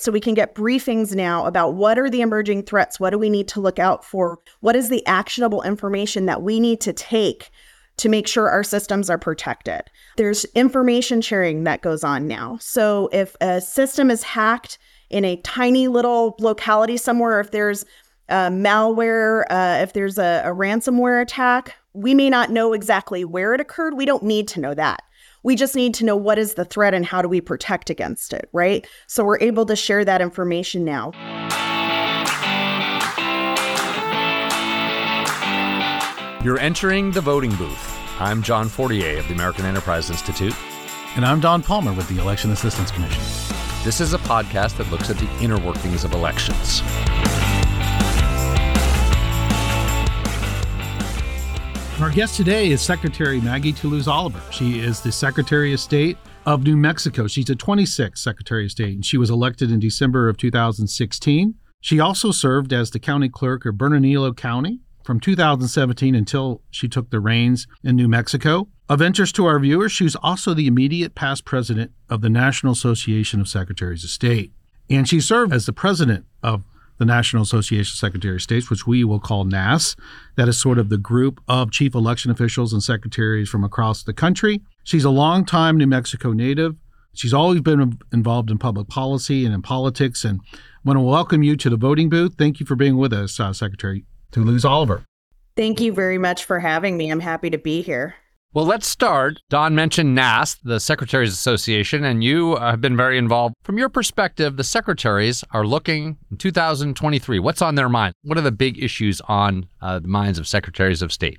So we can get briefings now about what are the emerging threats? What do we need to look out for? What is the actionable information that we need to take to make sure our systems are protected? There's information sharing that goes on now. So if a system is hacked in a tiny little locality somewhere, if there's malware, uh, if there's a, a ransomware attack, we may not know exactly where it occurred. We don't need to know that. We just need to know what is the threat and how do we protect against it, right? So we're able to share that information now. You're entering the voting booth. I'm John Fortier of the American Enterprise Institute. And I'm Don Palmer with the Election Assistance Commission. This is a podcast that looks at the inner workings of elections. Our guest today is Secretary Maggie Toulouse Oliver. She is the Secretary of State of New Mexico. She's a 26th Secretary of State, and she was elected in December of 2016. She also served as the county clerk of Bernalillo County from 2017 until she took the reins in New Mexico. Of interest to our viewers, she's also the immediate past president of the National Association of Secretaries of State. And she served as the president of the National Association of Secretary of States, which we will call NASS. That is sort of the group of chief election officials and secretaries from across the country. She's a longtime New Mexico native. She's always been involved in public policy and in politics. And I want to welcome you to the voting booth. Thank you for being with us, uh, Secretary Toulouse Oliver. Thank you very much for having me. I'm happy to be here. Well, let's start. Don mentioned NASS, the Secretaries Association, and you have been very involved. From your perspective, the secretaries are looking in 2023. What's on their mind? What are the big issues on uh, the minds of secretaries of state?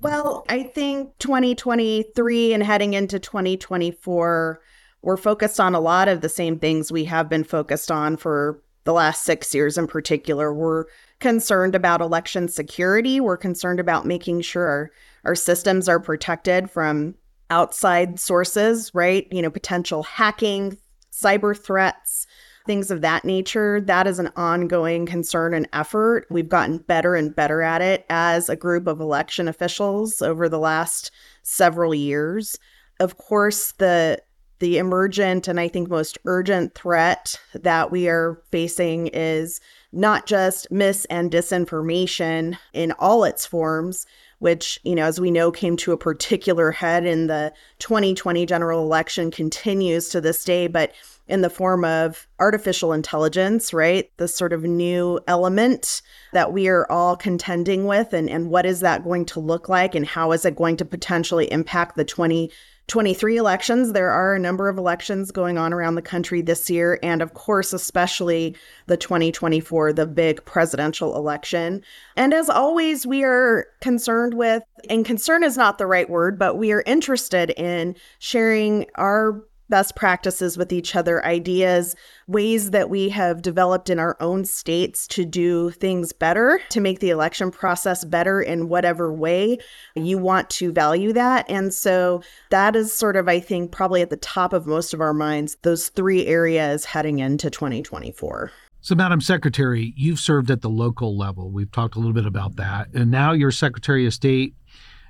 Well, I think 2023 and heading into 2024, we're focused on a lot of the same things we have been focused on for the last six years in particular. We're concerned about election security. We're concerned about making sure our systems are protected from outside sources, right? You know, potential hacking, cyber threats, things of that nature. That is an ongoing concern and effort. We've gotten better and better at it as a group of election officials over the last several years. Of course, the the emergent and I think most urgent threat that we are facing is not just mis and disinformation in all its forms, which, you know, as we know, came to a particular head in the 2020 general election, continues to this day, but in the form of artificial intelligence, right? This sort of new element that we are all contending with. And, and what is that going to look like? And how is it going to potentially impact the 20 23 elections. There are a number of elections going on around the country this year, and of course, especially the 2024, the big presidential election. And as always, we are concerned with, and concern is not the right word, but we are interested in sharing our best practices with each other, ideas, ways that we have developed in our own states to do things better, to make the election process better in whatever way you want to value that. And so that is sort of, I think, probably at the top of most of our minds, those three areas heading into 2024. So, Madam Secretary, you've served at the local level. We've talked a little bit about that. And now you're Secretary of State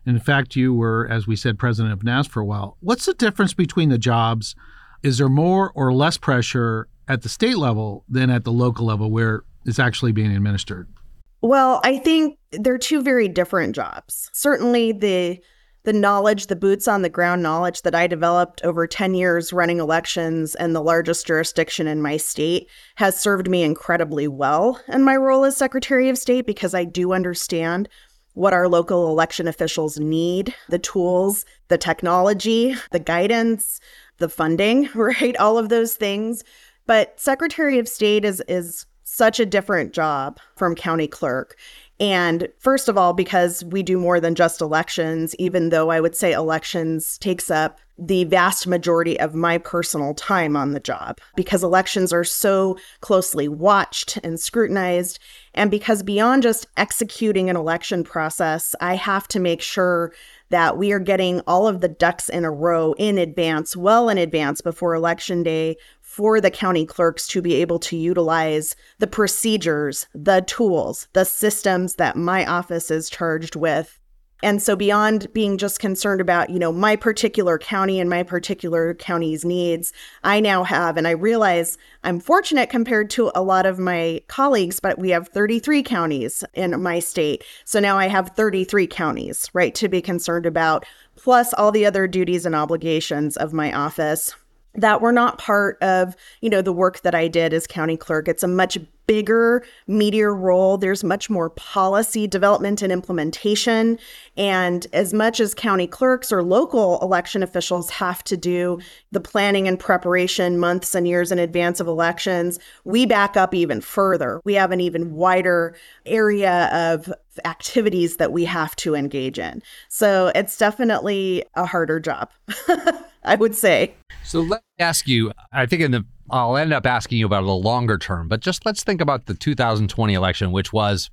in fact, you were, as we said, president of NASS for a while. What's the difference between the jobs? Is there more or less pressure at the state level than at the local level where it's actually being administered? Well, I think they're two very different jobs. Certainly the the knowledge, the boots on the ground knowledge that I developed over 10 years running elections and the largest jurisdiction in my state has served me incredibly well in my role as Secretary of State because I do understand what our local election officials need the tools, the technology, the guidance, the funding, right? All of those things. But Secretary of State is, is such a different job from county clerk. And first of all, because we do more than just elections, even though I would say elections takes up the vast majority of my personal time on the job, because elections are so closely watched and scrutinized. And because beyond just executing an election process, I have to make sure that we are getting all of the ducks in a row in advance, well in advance before election day, for the county clerks to be able to utilize the procedures, the tools, the systems that my office is charged with And so beyond being just concerned about, you know, my particular county and my particular county's needs, I now have, and I realize I'm fortunate compared to a lot of my colleagues, but we have 33 counties in my state. So now I have 33 counties, right, to be concerned about, plus all the other duties and obligations of my office that were not part of you know the work that i did as county clerk. It's a much bigger meatier role. There's much more policy development and implementation. And as much as county clerks or local election officials have to do the planning and preparation months and years in advance of elections we back up even further. We have an even wider area of activities that we have to engage in. So it's definitely a harder job I would say. So let me ask you, I think in the I'll end up asking you about the longer term, but just let's think about the 2020 election, which was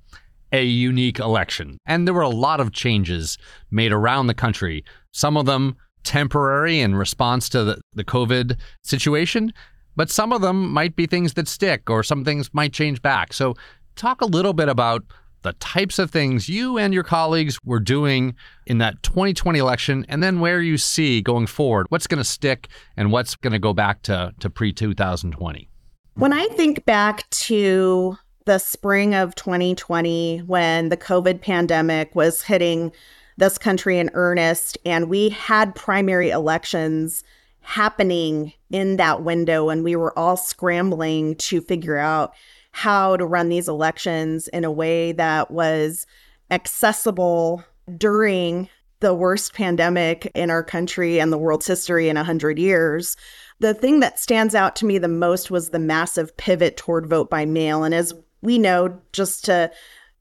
a unique election. And there were a lot of changes made around the country, some of them temporary in response to the, the COVID situation, but some of them might be things that stick or some things might change back. So, talk a little bit about the types of things you and your colleagues were doing in that 2020 election, and then where you see going forward what's going to stick and what's going to go back to, to pre 2020. When I think back to the spring of 2020, when the COVID pandemic was hitting this country in earnest, and we had primary elections happening in that window, and we were all scrambling to figure out how to run these elections in a way that was accessible during the worst pandemic in our country and the world's history in 100 years. The thing that stands out to me the most was the massive pivot toward vote by mail. And as we know, just to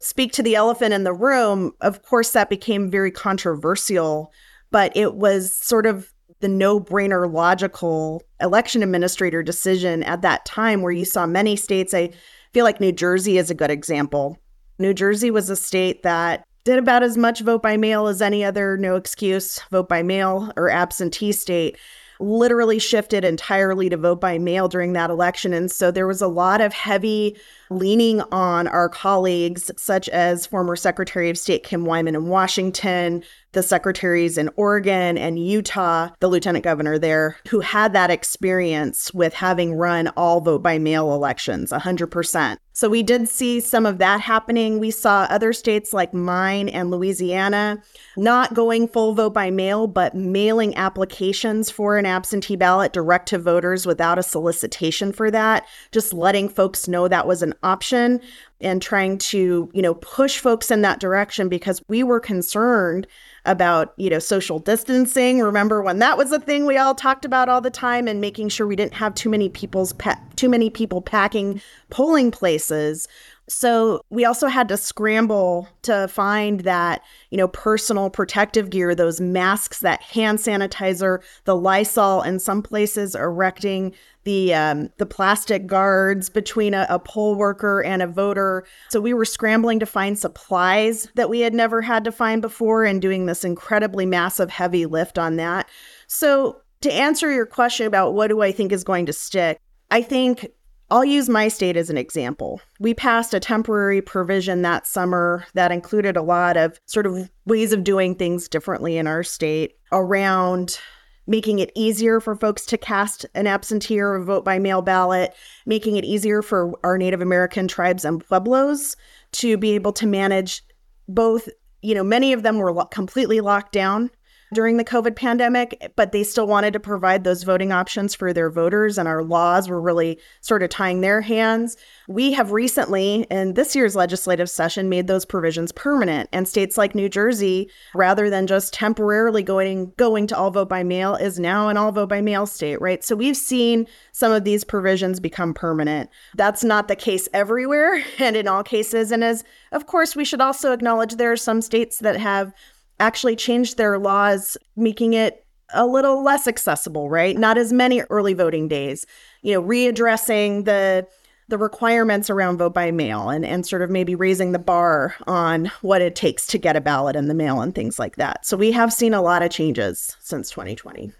speak to the elephant in the room, of course, that became very controversial, but it was sort of the no brainer logical election administrator decision at that time where you saw many states. I feel like New Jersey is a good example. New Jersey was a state that did about as much vote by mail as any other no excuse vote by mail or absentee state literally shifted entirely to vote by mail during that election. And so there was a lot of heavy leaning on our colleagues, such as former Secretary of State Kim Wyman in Washington, the secretaries in Oregon and Utah, the lieutenant governor there, who had that experience with having run all vote by mail elections 100%. So we did see some of that happening. We saw other states like mine and Louisiana not going full vote by mail, but mailing applications for an absentee ballot direct to voters without a solicitation for that, just letting folks know that was an option and trying to, you know, push folks in that direction because we were concerned about, you know, social distancing. Remember when that was a thing we all talked about all the time and making sure we didn't have too many people's pa- too many people packing polling places. So we also had to scramble to find that, you know, personal protective gear, those masks, that hand sanitizer, the Lysol, in some places erecting the um, the plastic guards between a, a poll worker and a voter. So we were scrambling to find supplies that we had never had to find before, and doing this incredibly massive heavy lift on that. So to answer your question about what do I think is going to stick, I think I'll use my state as an example. We passed a temporary provision that summer that included a lot of sort of ways of doing things differently in our state around making it easier for folks to cast an absentee or vote by mail ballot, making it easier for our Native American tribes and pueblos to be able to manage both. You know, many of them were lo- completely locked down during the COVID pandemic, but they still wanted to provide those voting options for their voters, and our laws were really sort of tying their hands. We have recently, in this year's legislative session, made those provisions permanent, and states like New Jersey, rather than just temporarily going going to all vote by mail, is now an all vote by mail state, right? So we've seen some of these provisions become permanent. That's not the case everywhere and in all cases, and as of course we should also acknowledge there are some states that have actually changed their laws, making it a little less accessible, right? Not as many early voting days, you know, readdressing the the requirements around vote by mail and, and sort of maybe raising the bar on what it takes to get a ballot in the mail and things like that. So we have seen a lot of changes since 2020.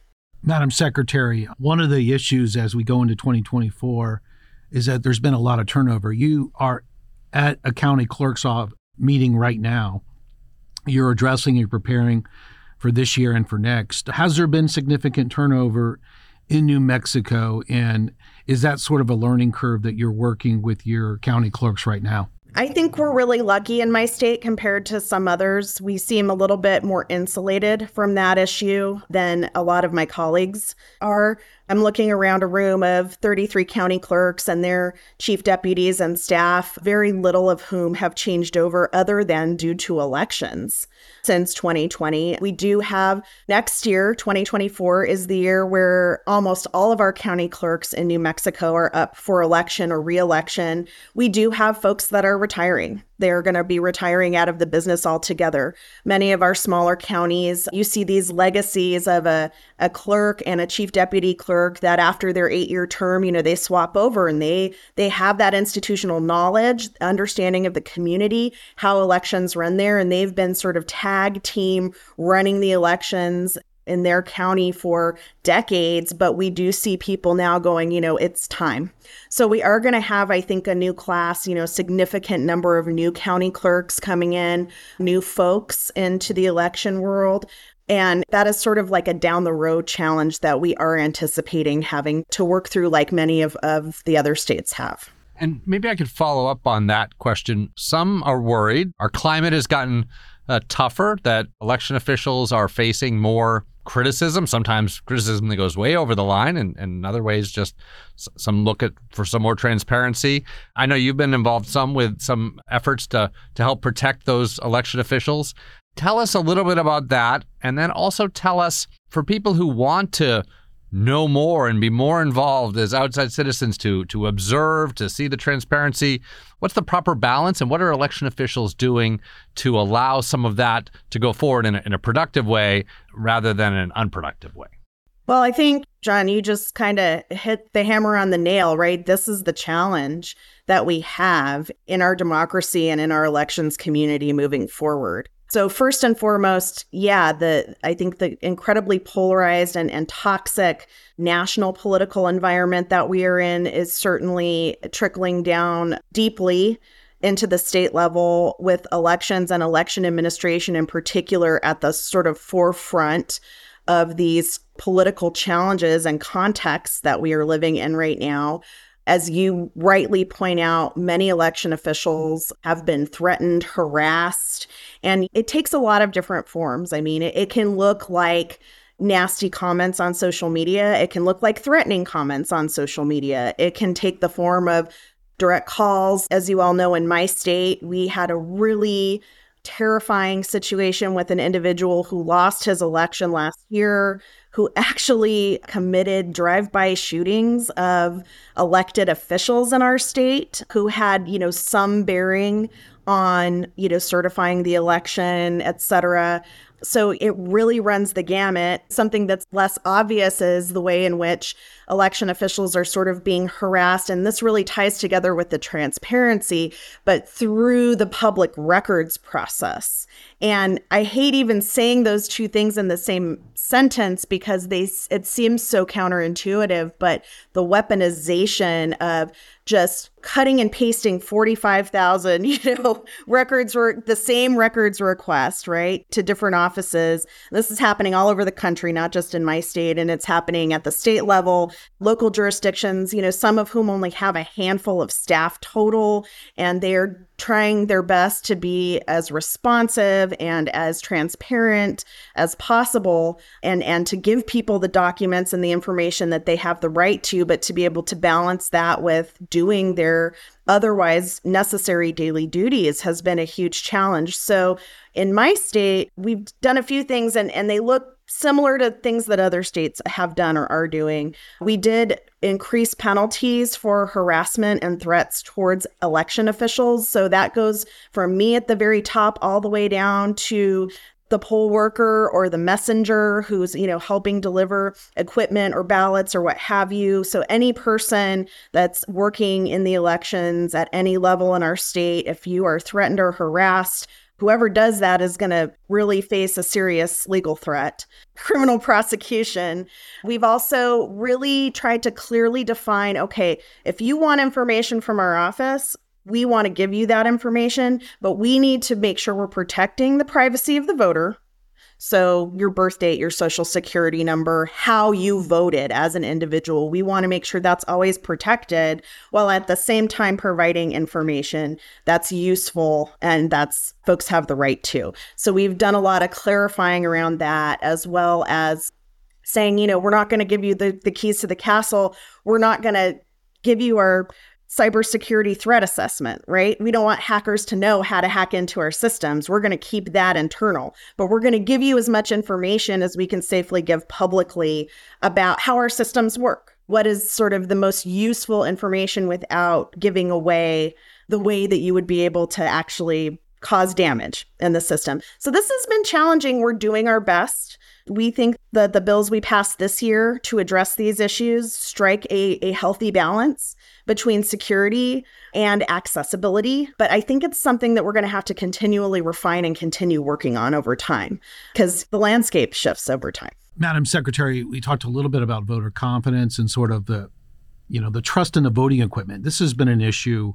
Madam Secretary, one of the issues as we go into 2024 is that there's been a lot of turnover. You are at a county clerk's office meeting right now you're addressing, you're preparing for this year and for next. Has there been significant turnover in New Mexico? And is that sort of a learning curve that you're working with your county clerks right now? I think we're really lucky in my state compared to some others. We seem a little bit more insulated from that issue than a lot of my colleagues are. I'm looking around a room of 33 county clerks and their chief deputies and staff, very little of whom have changed over other than due to elections since 2020. We do have next year, 2024, is the year where almost all of our county clerks in New Mexico are up for election or reelection. We do have folks that are retiring. They're going to be retiring out of the business altogether. Many of our smaller counties, you see these legacies of a, a clerk and a chief deputy clerk that after their eight year term, you know, they swap over and they they have that institutional knowledge, understanding of the community, how elections run there, and they've been sort of tag team running the elections in their county for decades, but we do see people now going, you know, it's time. So we are going to have, I think, a new class, you know, significant number of new county clerks coming in, new folks into the election world. And that is sort of like a down the road challenge that we are anticipating having to work through, like many of, of the other states have. And maybe I could follow up on that question. Some are worried. Our climate has gotten uh, tougher, that election officials are facing more criticism, sometimes criticism that goes way over the line, and, and in other ways, just some look at for some more transparency. I know you've been involved some with some efforts to to help protect those election officials. Tell us a little bit about that, and then also tell us for people who want to know more and be more involved as outside citizens to to observe to see the transparency what's the proper balance and what are election officials doing to allow some of that to go forward in a, in a productive way rather than an unproductive way? Well i think john you just kind of hit the hammer on the nail right? This is the challenge that we have in our democracy and in our elections community moving forward so first and foremost, yeah, the I think the incredibly polarized and, and toxic national political environment that we are in is certainly trickling down deeply into the state level with elections and election administration in particular at the sort of forefront of these political challenges and contexts that we are living in right now. As you rightly point out, many election officials have been threatened, harassed, and it takes a lot of different forms. I mean, it, it can look like nasty comments on social media, it can look like threatening comments on social media, it can take the form of direct calls. As you all know, in my state, we had a really terrifying situation with an individual who lost his election last year who actually committed drive-by shootings of elected officials in our state who had, you know, some bearing on, you know, certifying the election, et cetera. So it really runs the gamut. Something that's less obvious is the way in which election officials are sort of being harassed. And this really ties together with the transparency, but through the public records process. And I hate even saying those two things in the same sentence because they it seems so counterintuitive, but the weaponization of just cutting and pasting 45,000, you know, records were the same records request, right, to different offices. This is happening all over the country, not just in my state, and it's happening at the state level, local jurisdictions, you know, some of whom only have a handful of staff total, and they're trying their best to be as responsive and as transparent as possible and and to give people the documents and the information that they have the right to but to be able to balance that with doing their otherwise necessary daily duties has been a huge challenge. So in my state we've done a few things and and they look similar to things that other states have done or are doing. We did increase penalties for harassment and threats towards election officials. So that goes from me at the very top all the way down to the poll worker or the messenger who's you know helping deliver equipment or ballots or what have you so any person that's working in the elections at any level in our state if you are threatened or harassed whoever does that is going to really face a serious legal threat, criminal prosecution. We've also really tried to clearly define okay, if you want information from our office, we want to give you that information, but we need to make sure we're protecting the privacy of the voter. So, your birth date, your social security number, how you voted as an individual, we want to make sure that's always protected while at the same time providing information that's useful and that's folks have the right to. So, we've done a lot of clarifying around that as well as saying, you know, we're not going to give you the, the keys to the castle. We're not going to give you our cybersecurity threat assessment, right? We don't want hackers to know how to hack into our systems. We're going to keep that internal, but we're going to give you as much information as we can safely give publicly about how our systems work. What is sort of the most useful information without giving away the way that you would be able to actually cause damage in the system. So this has been challenging. We're doing our best. We think that the bills we passed this year to address these issues strike a, a healthy balance between security and accessibility. But I think it's something that we're going to have to continually refine and continue working on over time because the landscape shifts over time. Madam Secretary, we talked a little bit about voter confidence and sort of the, you know, the trust in the voting equipment. This has been an issue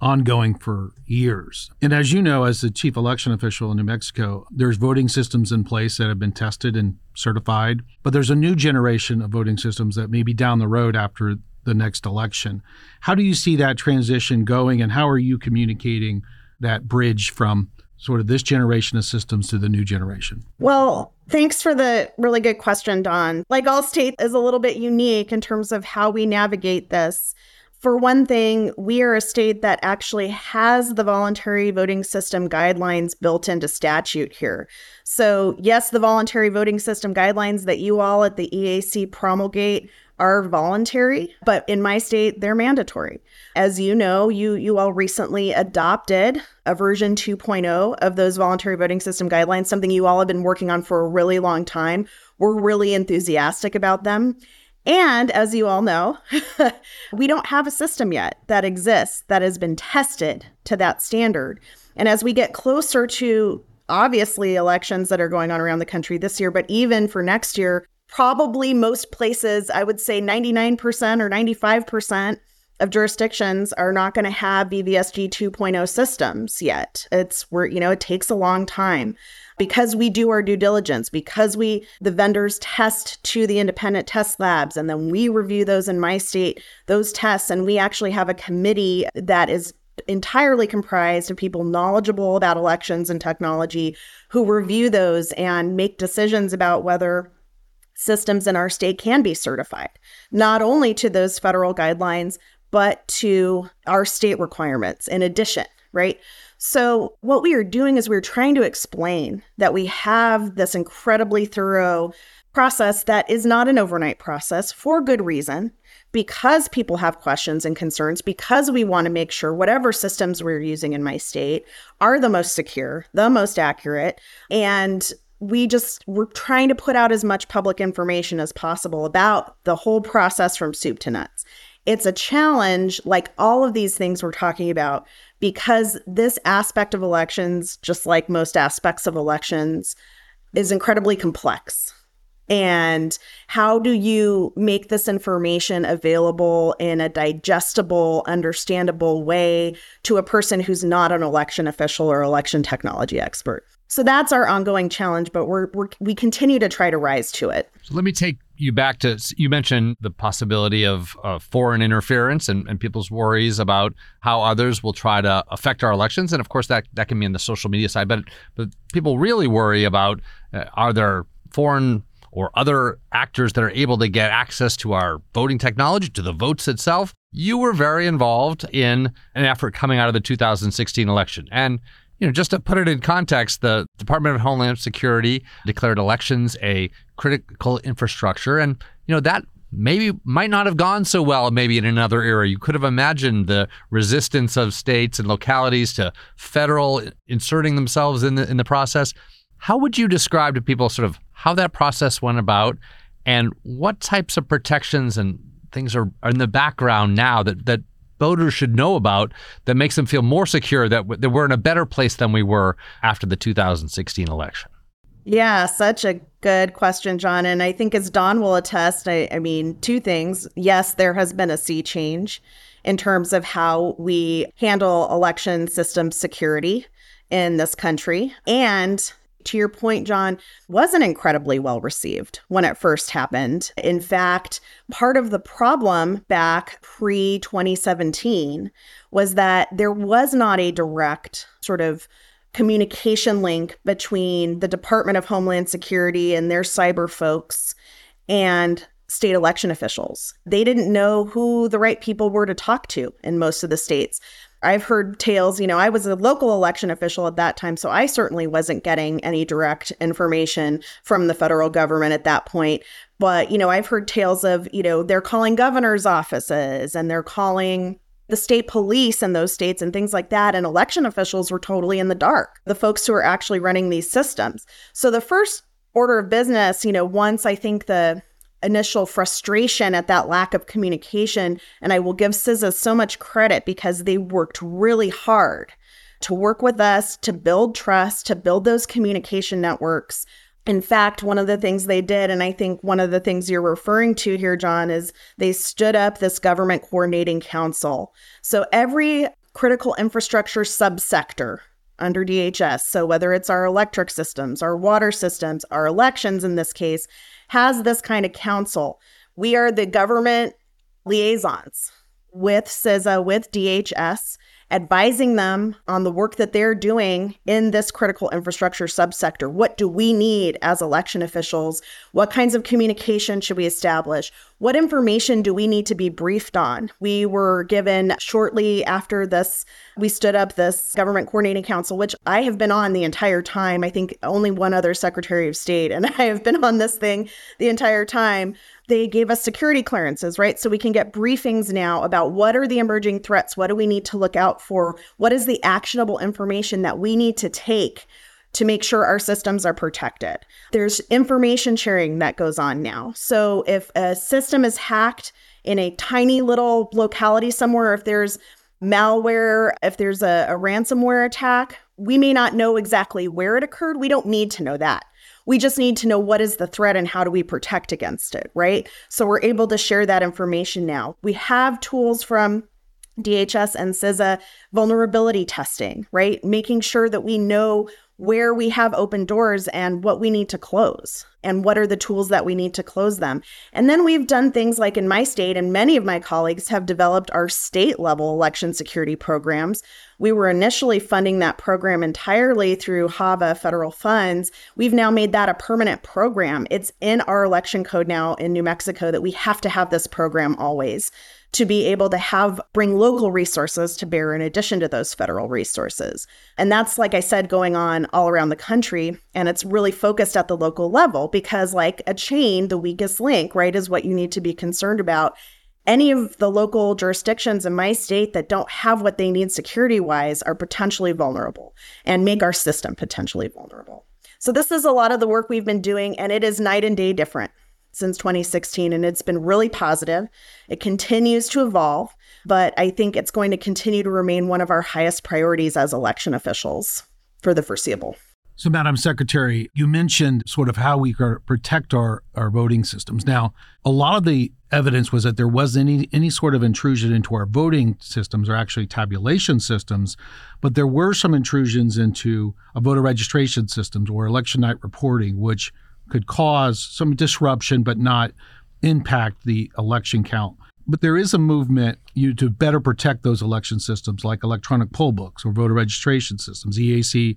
ongoing for years. And as you know, as the chief election official in New Mexico, there's voting systems in place that have been tested and certified, but there's a new generation of voting systems that may be down the road after the next election. How do you see that transition going and how are you communicating that bridge from sort of this generation of systems to the new generation? Well, thanks for the really good question, Don. Like all state is a little bit unique in terms of how we navigate this. For one thing, we are a state that actually has the voluntary voting system guidelines built into statute here. So, yes, the voluntary voting system guidelines that you all at the EAC promulgate are voluntary, but in my state, they're mandatory. As you know, you you all recently adopted a version 2.0 of those voluntary voting system guidelines, something you all have been working on for a really long time. We're really enthusiastic about them. And as you all know, we don't have a system yet that exists that has been tested to that standard. And as we get closer to obviously elections that are going on around the country this year, but even for next year, probably most places, I would say 99% or 95% of jurisdictions are not going to have VVSG 2.0 systems yet. It's where, you know, it takes a long time because we do our due diligence, because we, the vendors test to the independent test labs, and then we review those in my state, those tests, and we actually have a committee that is entirely comprised of people knowledgeable about elections and technology who review those and make decisions about whether systems in our state can be certified, not only to those federal guidelines, but to our state requirements in addition, right? So, what we are doing is we're trying to explain that we have this incredibly thorough process that is not an overnight process for good reason, because people have questions and concerns, because we want to make sure whatever systems we're using in my state are the most secure, the most accurate, and we just we're trying to put out as much public information as possible about the whole process from soup to nuts. It's a challenge like all of these things we're talking about because this aspect of elections, just like most aspects of elections, is incredibly complex. And how do you make this information available in a digestible, understandable way to a person who's not an election official or election technology expert? So that's our ongoing challenge, but we're, we're we continue to try to rise to it. So let me take you back to you mentioned the possibility of uh, foreign interference and, and people's worries about how others will try to affect our elections, and of course that that can be in the social media side. But but people really worry about uh, are there foreign or other actors that are able to get access to our voting technology, to the votes itself. You were very involved in an effort coming out of the 2016 election, and you know, just to put it in context, the Department of Homeland Security declared elections a critical infrastructure. And, you know, that maybe might not have gone so well maybe in another era. You could have imagined the resistance of states and localities to federal inserting themselves in the in the process. How would you describe to people sort of how that process went about and what types of protections and things are, are in the background now that that voters should know about that makes them feel more secure that, that we're in a better place than we were after the 2016 election? Yeah, such a good question, John. And I think as Don will attest, I, I mean, two things. Yes, there has been a sea change in terms of how we handle election system security in this country. And to your point, John, wasn't incredibly well received when it first happened. In fact, part of the problem back pre 2017 was that there was not a direct sort of communication link between the Department of Homeland Security and their cyber folks and state election officials. They didn't know who the right people were to talk to in most of the states. I've heard tales, you know, I was a local election official at that time, so I certainly wasn't getting any direct information from the federal government at that point. But, you know, I've heard tales of, you know, they're calling governor's offices and they're calling the state police in those states and things like that. And election officials were totally in the dark, the folks who are actually running these systems. So the first order of business, you know, once I think the initial frustration at that lack of communication. And I will give CISA so much credit because they worked really hard to work with us to build trust, to build those communication networks. In fact, one of the things they did, and I think one of the things you're referring to here, John, is they stood up this government coordinating council. So every critical infrastructure subsector under DHS, so whether it's our electric systems, our water systems, our elections in this case, has this kind of council. We are the government liaisons with CISA, with DHS, advising them on the work that they're doing in this critical infrastructure subsector. What do we need as election officials? What kinds of communication should we establish? What information do we need to be briefed on? We were given shortly after this, we stood up this government coordinating council, which I have been on the entire time. I think only one other Secretary of State, and I have been on this thing the entire time they gave us security clearances, right? So we can get briefings now about what are the emerging threats? What do we need to look out for? What is the actionable information that we need to take to make sure our systems are protected? There's information sharing that goes on now. So if a system is hacked in a tiny little locality somewhere, if there's malware, if there's a, a ransomware attack, we may not know exactly where it occurred. We don't need to know that. We just need to know what is the threat and how do we protect against it, right? So we're able to share that information now. We have tools from DHS and CISA vulnerability testing, right? Making sure that we know where we have open doors and what we need to close and what are the tools that we need to close them. And then we've done things like in my state, and many of my colleagues have developed our state level election security programs. We were initially funding that program entirely through HAVA federal funds. We've now made that a permanent program. It's in our election code now in New Mexico that we have to have this program always to be able to have bring local resources to bear in addition to those federal resources. And that's like I said going on all around the country and it's really focused at the local level because like a chain the weakest link, right, is what you need to be concerned about. Any of the local jurisdictions in my state that don't have what they need security wise are potentially vulnerable and make our system potentially vulnerable. So, this is a lot of the work we've been doing, and it is night and day different since 2016, and it's been really positive. It continues to evolve, but I think it's going to continue to remain one of our highest priorities as election officials for the foreseeable. So, Madam Secretary, you mentioned sort of how we protect our, our voting systems. Now, a lot of the evidence was that there wasn't any, any sort of intrusion into our voting systems or actually tabulation systems, but there were some intrusions into a voter registration systems or election night reporting, which could cause some disruption but not impact the election count. But there is a movement you to better protect those election systems like electronic poll books or voter registration systems. EAC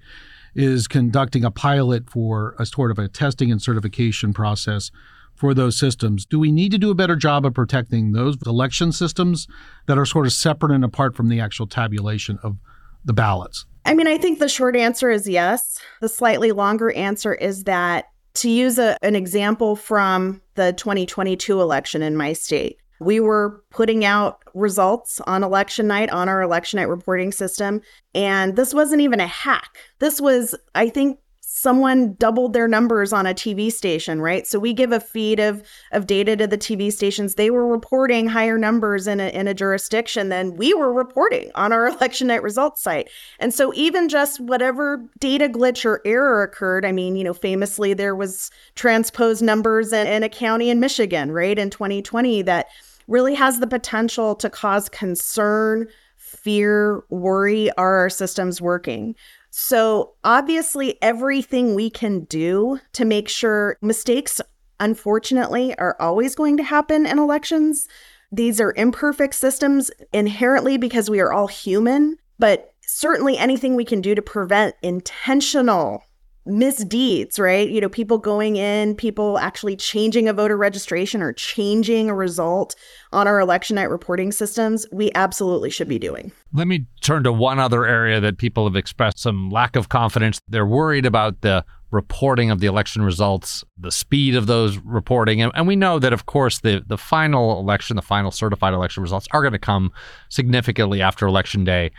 is conducting a pilot for a sort of a testing and certification process for those systems. Do we need to do a better job of protecting those election systems that are sort of separate and apart from the actual tabulation of the ballots? I mean, I think the short answer is yes. The slightly longer answer is that to use a, an example from the 2022 election in my state, we were putting out results on election night on our election night reporting system. And this wasn't even a hack. This was, I think, someone doubled their numbers on a TV station, right? So we give a feed of of data to the TV stations. They were reporting higher numbers in a in a jurisdiction than we were reporting on our election night results site. And so even just whatever data glitch or error occurred, I mean, you know, famously there was transposed numbers in, in a county in Michigan, right, in 2020 that really has the potential to cause concern, fear, worry are our systems working? So, obviously, everything we can do to make sure mistakes, unfortunately, are always going to happen in elections. These are imperfect systems inherently because we are all human, but certainly anything we can do to prevent intentional misdeeds, right? You know, people going in, people actually changing a voter registration or changing a result on our election night reporting systems, we absolutely should be doing. Let me turn to one other area that people have expressed some lack of confidence. They're worried about the reporting of the election results, the speed of those reporting. And, and we know that, of course, the, the final election, the final certified election results are going to come significantly after election day.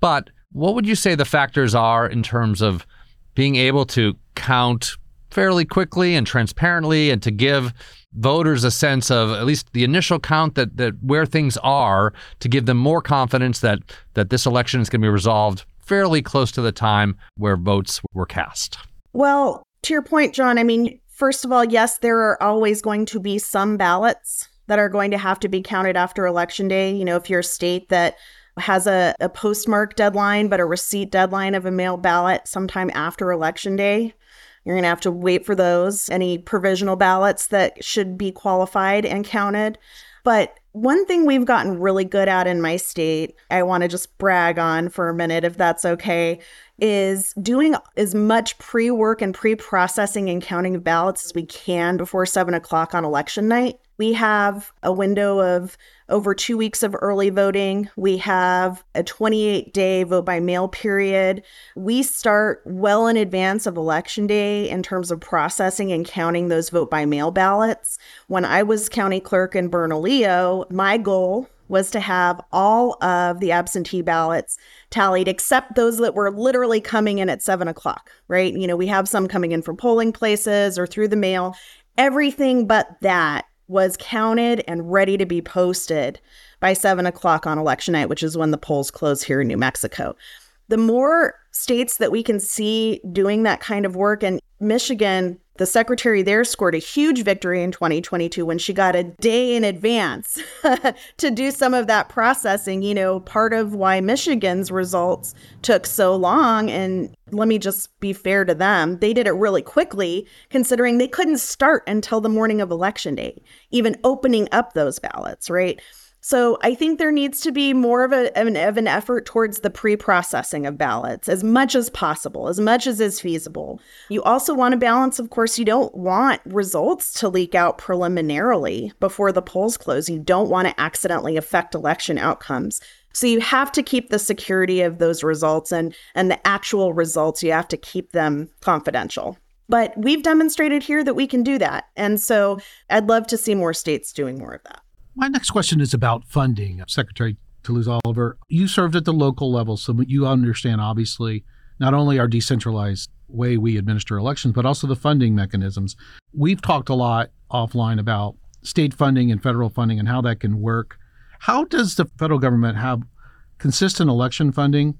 But what would you say the factors are in terms of being able to count fairly quickly and transparently and to give voters a sense of at least the initial count that, that where things are to give them more confidence that that this election is going to be resolved fairly close to the time where votes were cast. Well, to your point, John, I mean, first of all, yes, there are always going to be some ballots that are going to have to be counted after election day. You know, if you're a state that has a, a postmark deadline, but a receipt deadline of a mail ballot sometime after election day. You're going to have to wait for those, any provisional ballots that should be qualified and counted. But one thing we've gotten really good at in my state, I want to just brag on for a minute, if that's okay, is doing as much pre work and pre processing and counting of ballots as we can before seven o'clock on election night. We have a window of over two weeks of early voting. We have a 28 day vote by mail period. We start well in advance of election day in terms of processing and counting those vote by mail ballots. When I was county clerk in Bernalillo, my goal was to have all of the absentee ballots tallied, except those that were literally coming in at seven o'clock, right? You know, we have some coming in from polling places or through the mail. Everything but that was counted and ready to be posted by seven o'clock on election night, which is when the polls close here in New Mexico. The more states that we can see doing that kind of work, and Michigan the secretary there scored a huge victory in 2022 when she got a day in advance to do some of that processing. You know, part of why Michigan's results took so long, and let me just be fair to them, they did it really quickly, considering they couldn't start until the morning of election day, even opening up those ballots, right? So I think there needs to be more of, a, an, of an effort towards the pre-processing of ballots as much as possible, as much as is feasible. You also want to balance, of course, you don't want results to leak out preliminarily before the polls close. You don't want to accidentally affect election outcomes. So you have to keep the security of those results and and the actual results, you have to keep them confidential. But we've demonstrated here that we can do that. And so I'd love to see more states doing more of that. My next question is about funding. Uh, Secretary Toulouse Oliver, you served at the local level, so you understand obviously not only our decentralized way we administer elections, but also the funding mechanisms. We've talked a lot offline about state funding and federal funding and how that can work. How does the federal government have consistent election funding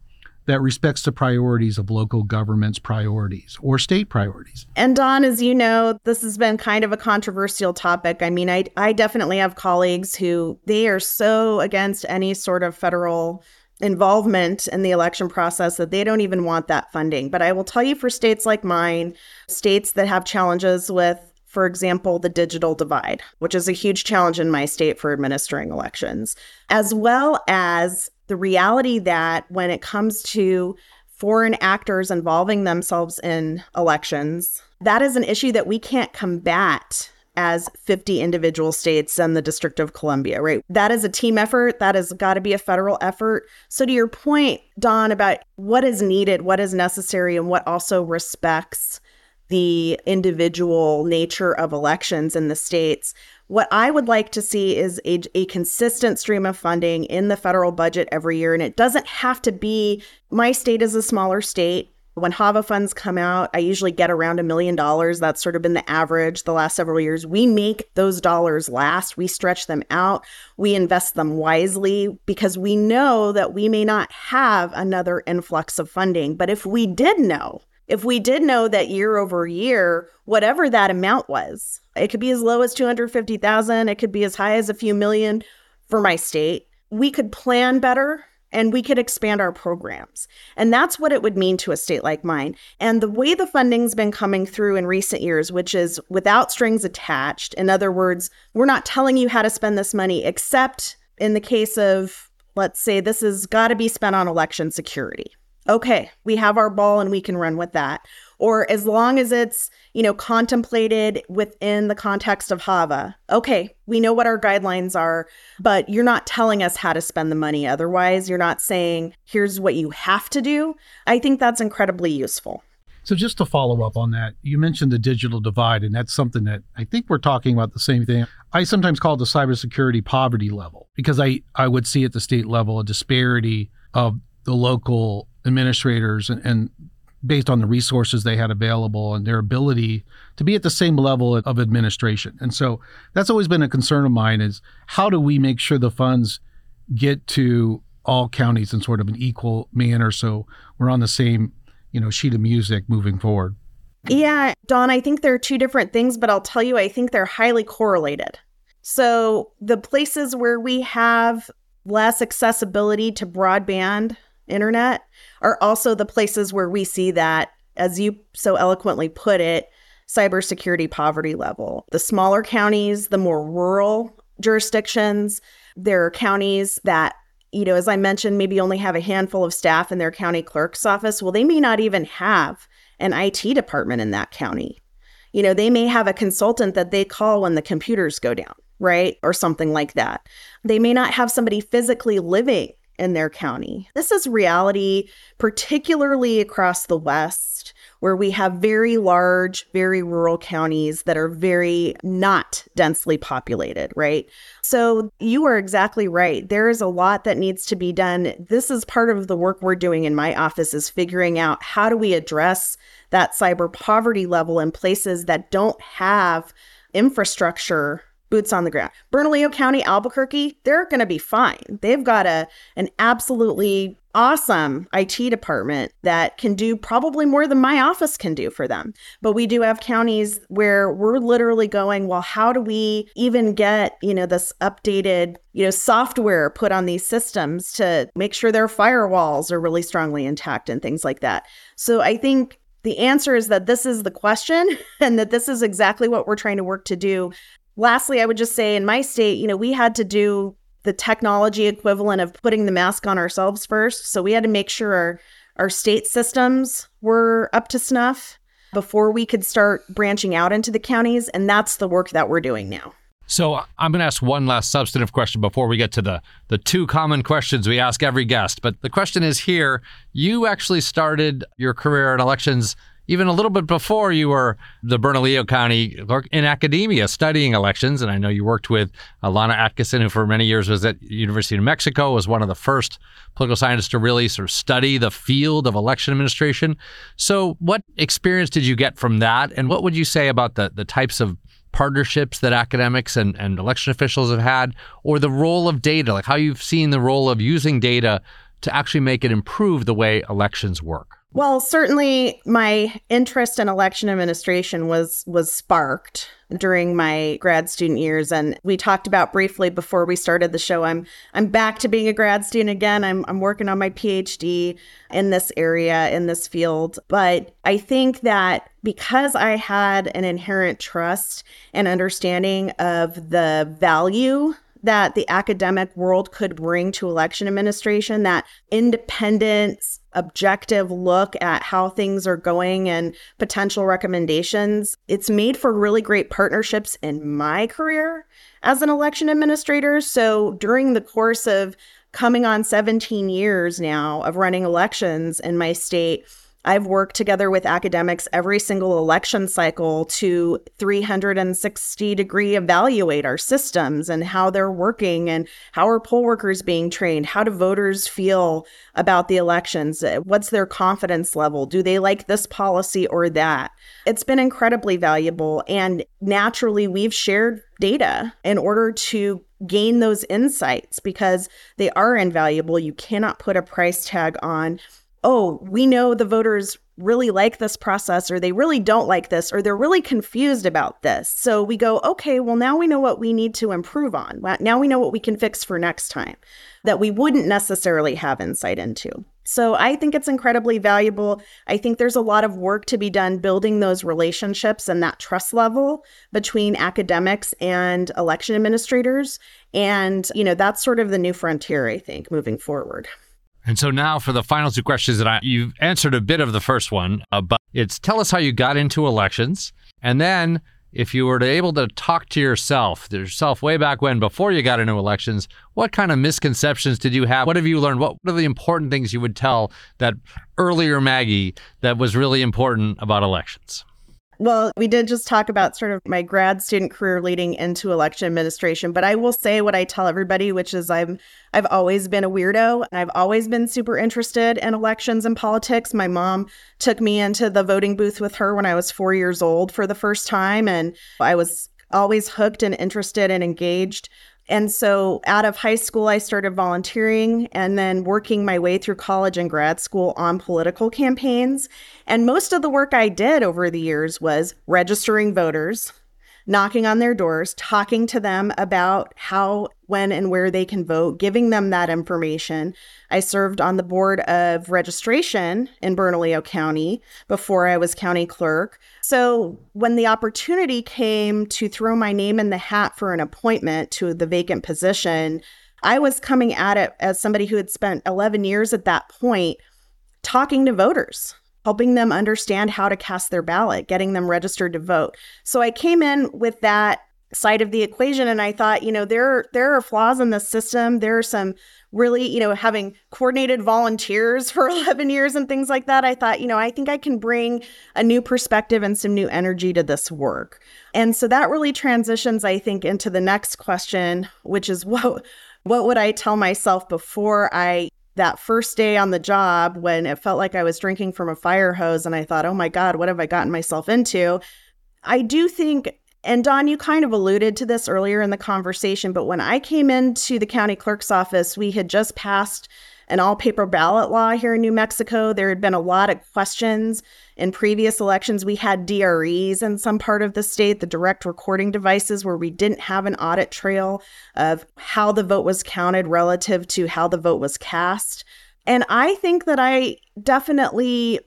that respects the priorities of local government's priorities or state priorities. And Don, as you know, this has been kind of a controversial topic. I mean, I I definitely have colleagues who they are so against any sort of federal involvement in the election process that they don't even want that funding. But I will tell you for states like mine, states that have challenges with for example, the digital divide, which is a huge challenge in my state for administering elections, as well as the reality that when it comes to foreign actors involving themselves in elections, that is an issue that we can't combat as 50 individual states and the District of Columbia, right? That is a team effort. That has got to be a federal effort. So, to your point, Don, about what is needed, what is necessary, and what also respects the individual nature of elections in the states, what I would like to see is a, a, consistent stream of funding in the federal budget every year. And it doesn't have to be, my state is a smaller state. When HAVA funds come out, I usually get around a million dollars. That's sort of been the average the last several years. We make those dollars last, we stretch them out, we invest them wisely because we know that we may not have another influx of funding. But if we did know, If we did know that year over year, whatever that amount was, it could be as low as 250,000, it could be as high as a few million for my state, we could plan better and we could expand our programs. And that's what it would mean to a state like mine. And the way the funding's been coming through in recent years, which is without strings attached, in other words, we're not telling you how to spend this money, except in the case of, let's say, this has got to be spent on election security. Okay, we have our ball and we can run with that or as long as it's, you know, contemplated within the context of HAVA. Okay, we know what our guidelines are, but you're not telling us how to spend the money otherwise. You're not saying, here's what you have to do. I think that's incredibly useful. So, just to follow up on that, you mentioned the digital divide, and that's something that I think we're talking about the same thing. I sometimes call it the cybersecurity poverty level because I, I would see at the state level a disparity of the local administrators and, and based on the resources they had available and their ability to be at the same level of administration. And so that's always been a concern of mine is how do we make sure the funds get to all counties in sort of an equal manner so we're on the same, you know, sheet of music moving forward. Yeah, Don, I think there are two different things, but I'll tell you I think they're highly correlated. So the places where we have less accessibility to broadband internet are also the places where we see that, as you so eloquently put it, cybersecurity poverty level. The smaller counties, the more rural jurisdictions, there are counties that you know, as I mentioned, maybe only have a handful of staff in their county clerk's office. Well, they may not even have an IT department in that county. You know, they may have a consultant that they call when the computers go down, right? Or something like that. They may not have somebody physically living in their county. This is reality, particularly across the West, where we have very large, very rural counties that are very not densely populated, right? So you are exactly right. There is a lot that needs to be done. This is part of the work we're doing in my office is figuring out how do we address that cyber poverty level in places that don't have infrastructure boots on the ground. Bernalillo County, Albuquerque, they're going to be fine. They've got a an absolutely awesome IT department that can do probably more than my office can do for them. But we do have counties where we're literally going, well, how do we even get, you know, this updated, you know, software put on these systems to make sure their firewalls are really strongly intact and things like that. So I think the answer is that this is the question and that this is exactly what we're trying to work to do lastly, I would just say in my state, you know, we had to do the technology equivalent of putting the mask on ourselves first. So we had to make sure our, our state systems were up to snuff before we could start branching out into the counties. And that's the work that we're doing now. So I'm going to ask one last substantive question before we get to the the two common questions we ask every guest. But the question is here: You actually started your career in elections even a little bit before you were the Bernalillo County in academia studying elections. And I know you worked with Alana Atkeson, who for many years was at University of New Mexico, was one of the first political scientists to really sort of study the field of election administration. So what experience did you get from that? And what would you say about the, the types of partnerships that academics and, and election officials have had, or the role of data, like how you've seen the role of using data to actually make it improve the way elections work? Well, certainly my interest in election administration was was sparked during my grad student years and we talked about briefly before we started the show I'm I'm back to being a grad student again. I'm I'm working on my PhD in this area in this field, but I think that because I had an inherent trust and understanding of the value that the academic world could bring to election administration, that independence, objective look at how things are going and potential recommendations. It's made for really great partnerships in my career as an election administrator. So during the course of coming on 17 years now of running elections in my state, I've worked together with academics every single election cycle to 360 degree evaluate our systems and how they're working and how are poll workers being trained? How do voters feel about the elections? Eh, what's their confidence level? Do they like this policy or that? It's been incredibly valuable. And naturally, we've shared data in order to gain those insights because they are invaluable. You cannot put a price tag on oh, we know the voters really like this process or they really don't like this or they're really confused about this. So we go, okay, well, now we know what we need to improve on. Now we know what we can fix for next time that we wouldn't necessarily have insight into. So I think it's incredibly valuable. I think there's a lot of work to be done building those relationships and that trust level between academics and election administrators. And, you know, that's sort of the new frontier, I think, moving forward. And so now for the final two questions that I, you've answered a bit of the first one, uh, but it's tell us how you got into elections. And then if you were to able to talk to yourself, yourself way back when, before you got into elections, what kind of misconceptions did you have? What have you learned? What are the important things you would tell that earlier Maggie that was really important about elections? Well, we did just talk about sort of my grad student career leading into election administration, but I will say what I tell everybody, which is I'm I've always been a weirdo and I've always been super interested in elections and politics. My mom took me into the voting booth with her when I was 4 years old for the first time and I was always hooked and interested and engaged. And so out of high school, I started volunteering and then working my way through college and grad school on political campaigns. And most of the work I did over the years was registering voters, knocking on their doors, talking to them about how, when, and where they can vote, giving them that information. I served on the board of registration in Bernalillo County before I was county clerk. So when the opportunity came to throw my name in the hat for an appointment to the vacant position, I was coming at it as somebody who had spent 11 years at that point talking to voters helping them understand how to cast their ballot, getting them registered to vote. So I came in with that side of the equation and I thought, you know, there there are flaws in the system. There are some really, you know, having coordinated volunteers for 11 years and things like that. I thought, you know, I think I can bring a new perspective and some new energy to this work. And so that really transitions I think into the next question, which is what what would I tell myself before I that first day on the job when it felt like I was drinking from a fire hose and I thought, oh my God, what have I gotten myself into? I do think, and Don, you kind of alluded to this earlier in the conversation, but when I came into the county clerk's office, we had just passed an all paper ballot law here in New Mexico. There had been a lot of questions in previous elections. We had DREs in some part of the state, the direct recording devices, where we didn't have an audit trail of how the vote was counted relative to how the vote was cast. And I think that I definitely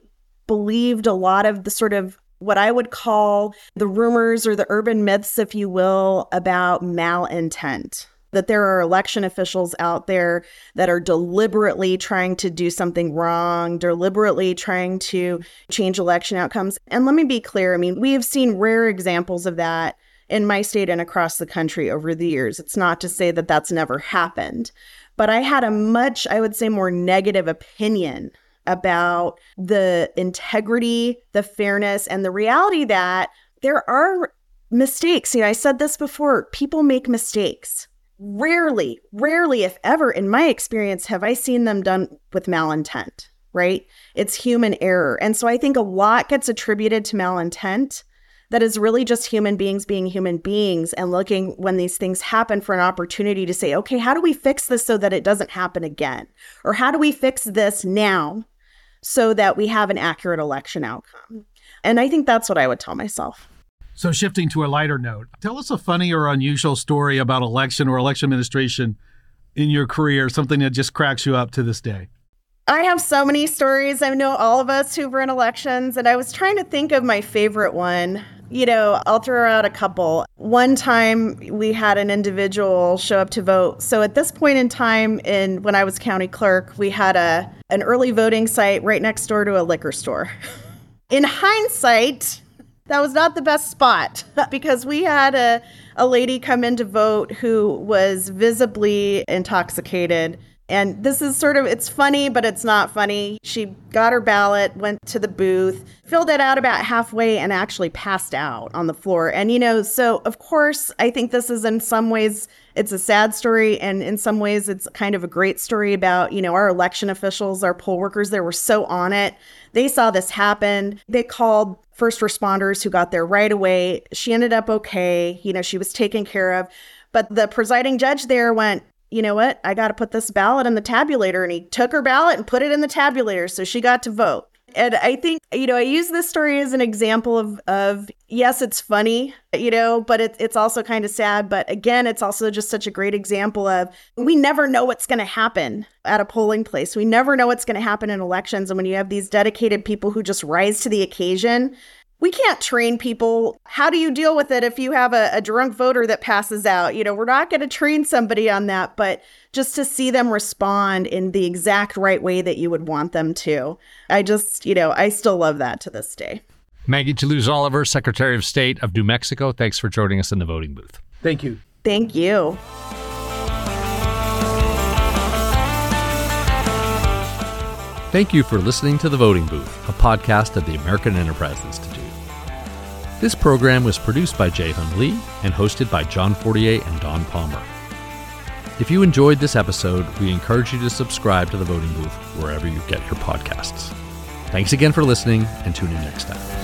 believed a lot of the sort of what I would call the rumors or the urban myths, if you will, about malintent that there are election officials out there that are deliberately trying to do something wrong, deliberately trying to change election outcomes. And let me be clear I mean, we have seen rare examples of that in my state and across the country over the years. It's not to say that that's never happened, but I had a much, I would say, more negative opinion about the integrity, the fairness, and the reality that there are mistakes. You know, I said this before people make mistakes rarely, rarely, if ever, in my experience, have I seen them done with malintent, right? It's human error. And so I think a lot gets attributed to malintent that is really just human beings being human beings and looking when these things happen for an opportunity to say, okay, how do we fix this so that it doesn't happen again? Or how do we fix this now so that we have an accurate election outcome? And I think that's what I would tell myself. So, shifting to a lighter note, tell us a funny or unusual story about election or election administration in your career, something that just cracks you up to this day. I have so many stories. I know all of us who've run elections, and I was trying to think of my favorite one. You know, I'll throw out a couple. One time we had an individual show up to vote. So at this point in time in when I was county clerk, we had a an early voting site right next door to a liquor store. in hindsight, that was not the best spot because we had a, a lady come in to vote who was visibly intoxicated. And this is sort of, it's funny, but it's not funny. She got her ballot, went to the booth, filled it out about halfway, and actually passed out on the floor. And, you know, so of course, I think this is in some ways, it's a sad story. And in some ways, it's kind of a great story about, you know, our election officials, our poll workers, they were so on it. They saw this happen. They called first responders who got there right away. She ended up okay. You know, she was taken care of. But the presiding judge there went, you know what? I got to put this ballot in the tabulator. And he took her ballot and put it in the tabulator. So she got to vote. And I think, you know, I use this story as an example of, of yes, it's funny, you know, but it, it's also kind of sad. But again, it's also just such a great example of we never know what's going to happen at a polling place. We never know what's going to happen in elections. And when you have these dedicated people who just rise to the occasion, we can't train people. How do you deal with it if you have a, a drunk voter that passes out? You know, we're not going to train somebody on that, but just to see them respond in the exact right way that you would want them to. I just, you know, I still love that to this day. Maggie Toulouse Oliver, Secretary of State of New Mexico, thanks for joining us in the voting booth. Thank you. Thank you. Thank you for listening to The Voting Booth, a podcast of the American Enterprise Institute. This program was produced by Jae Lee and hosted by John Fortier and Don Palmer. If you enjoyed this episode, we encourage you to subscribe to The Voting Booth wherever you get your podcasts. Thanks again for listening and tune in next time.